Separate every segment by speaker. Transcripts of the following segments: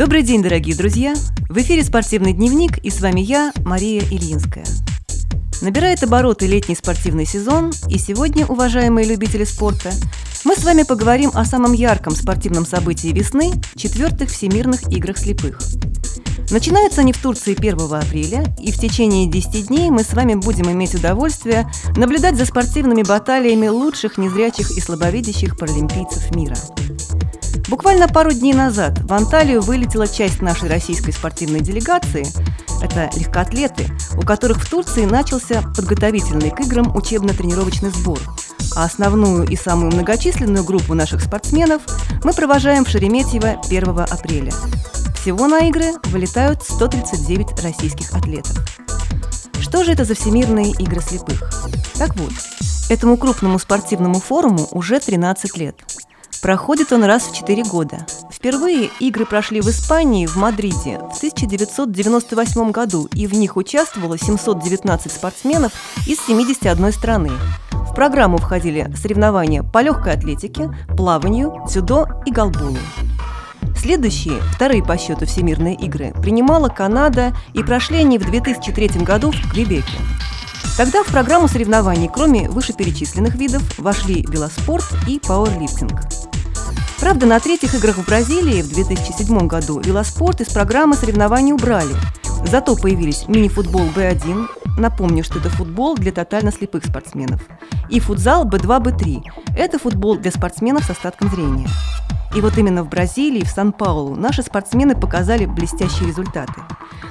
Speaker 1: Добрый день, дорогие друзья! В эфире «Спортивный дневник» и с вами я, Мария Ильинская. Набирает обороты летний спортивный сезон, и сегодня, уважаемые любители спорта, мы с вами поговорим о самом ярком спортивном событии весны – четвертых Всемирных играх слепых. Начинаются они в Турции 1 апреля, и в течение 10 дней мы с вами будем иметь удовольствие наблюдать за спортивными баталиями лучших незрячих и слабовидящих паралимпийцев мира – Буквально пару дней назад в Анталию вылетела часть нашей российской спортивной делегации. Это легкоатлеты, у которых в Турции начался подготовительный к играм учебно-тренировочный сбор. А основную и самую многочисленную группу наших спортсменов мы провожаем в Шереметьево 1 апреля. Всего на игры вылетают 139 российских атлетов. Что же это за всемирные игры слепых? Так вот, этому крупному спортивному форуму уже 13 лет – Проходит он раз в 4 года. Впервые игры прошли в Испании, в Мадриде, в 1998 году, и в них участвовало 719 спортсменов из 71 страны. В программу входили соревнования по легкой атлетике, плаванию, дзюдо и голболу. Следующие, вторые по счету всемирные игры, принимала Канада и прошли они в 2003 году в Квебеке. Тогда в программу соревнований, кроме вышеперечисленных видов, вошли велоспорт и пауэрлифтинг. Правда, на третьих играх в Бразилии в 2007 году велоспорт из программы соревнований убрали. Зато появились мини-футбол Б1, напомню, что это футбол для тотально слепых спортсменов, и футзал Б2, Б3. Это футбол для спортсменов с остатком зрения. И вот именно в Бразилии, в Сан-Паулу, наши спортсмены показали блестящие результаты.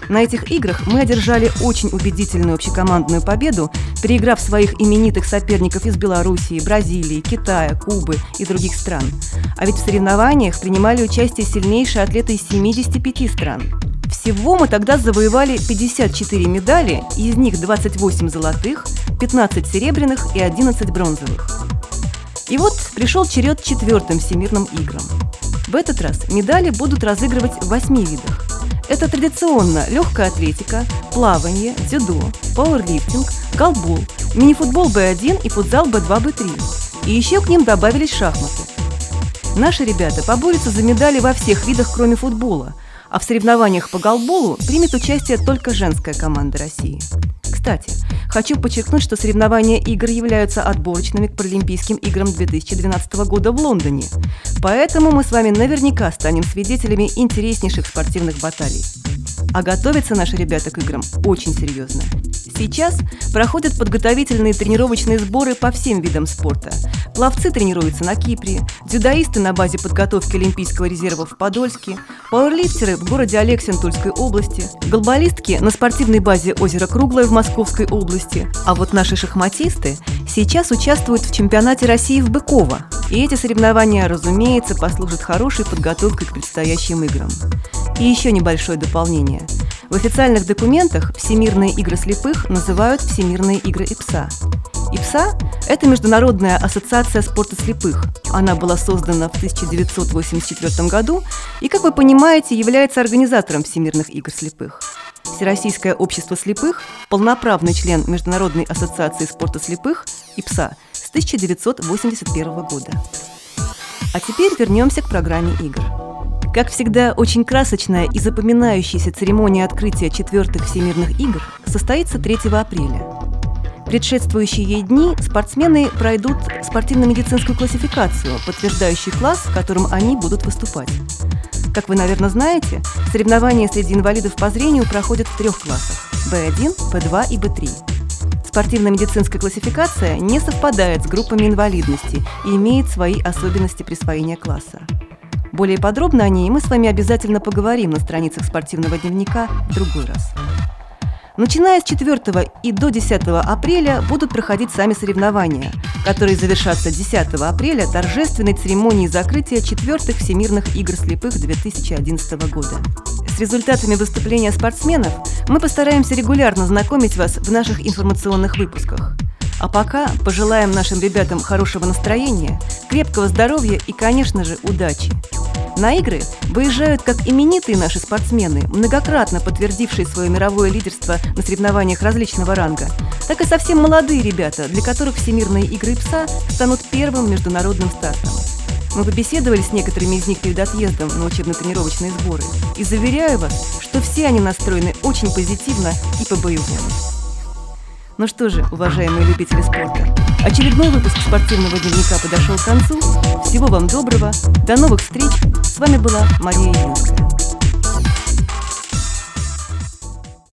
Speaker 1: На этих играх мы одержали очень убедительную общекомандную победу, переиграв своих именитых соперников из Белоруссии, Бразилии, Китая, Кубы и других стран. А ведь в соревнованиях принимали участие сильнейшие атлеты из 75 стран. Всего мы тогда завоевали 54 медали, из них 28 золотых, 15 серебряных и 11 бронзовых. И вот пришел черед четвертым всемирным играм. В этот раз медали будут разыгрывать в восьми видах. Это традиционно легкая атлетика, плавание, дзюдо, пауэрлифтинг, голбол, мини-футбол Б1 и футзал Б2, Б3. И еще к ним добавились шахматы. Наши ребята поборются за медали во всех видах, кроме футбола, а в соревнованиях по голболу примет участие только женская команда России. Кстати, хочу подчеркнуть, что соревнования игр являются отборочными к Паралимпийским играм 2012 года в Лондоне. Поэтому мы с вами наверняка станем свидетелями интереснейших спортивных баталий. А готовятся наши ребята к играм очень серьезно. Сейчас проходят подготовительные тренировочные сборы по всем видам спорта. Пловцы тренируются на Кипре, дзюдоисты на базе подготовки Олимпийского резерва в Подольске, пауэрлифтеры в городе Алексин Тульской области, голболистки на спортивной базе озера Круглое в Московской области. А вот наши шахматисты сейчас участвуют в чемпионате России в Быково. И эти соревнования, разумеется, послужат хорошей подготовкой к предстоящим играм. И еще небольшое дополнение. В официальных документах Всемирные игры слепых называют Всемирные игры ИПСА. ИПСА – это Международная ассоциация спорта слепых. Она была создана в 1984 году и, как вы понимаете, является организатором Всемирных игр слепых. Всероссийское общество слепых – полноправный член Международной ассоциации спорта слепых ИПСА с 1981 года. А теперь вернемся к программе игр. Как всегда, очень красочная и запоминающаяся церемония открытия четвертых Всемирных игр состоится 3 апреля. Предшествующие ей дни спортсмены пройдут спортивно-медицинскую классификацию, подтверждающий класс, в котором они будут выступать. Как вы, наверное, знаете, соревнования среди инвалидов по зрению проходят в трех классах – B1, B2 и B3. Спортивно-медицинская классификация не совпадает с группами инвалидности и имеет свои особенности присвоения класса. Более подробно о ней мы с вами обязательно поговорим на страницах спортивного дневника в другой раз. Начиная с 4 и до 10 апреля будут проходить сами соревнования, которые завершатся 10 апреля торжественной церемонией закрытия четвертых Всемирных игр слепых 2011 года. С результатами выступления спортсменов мы постараемся регулярно знакомить вас в наших информационных выпусках. А пока пожелаем нашим ребятам хорошего настроения, крепкого здоровья и, конечно же, удачи. На игры выезжают как именитые наши спортсмены, многократно подтвердившие свое мировое лидерство на соревнованиях различного ранга, так и совсем молодые ребята, для которых всемирные игры ПСА станут первым международным стартом. Мы побеседовали с некоторыми из них перед отъездом на учебно-тренировочные сборы. И заверяю вас, что все они настроены очень позитивно и по-боевому. Ну что же, уважаемые любители спорта, очередной выпуск спортивного дневника подошел к концу. Всего вам доброго, до новых встреч. С вами была Мария Ильинская.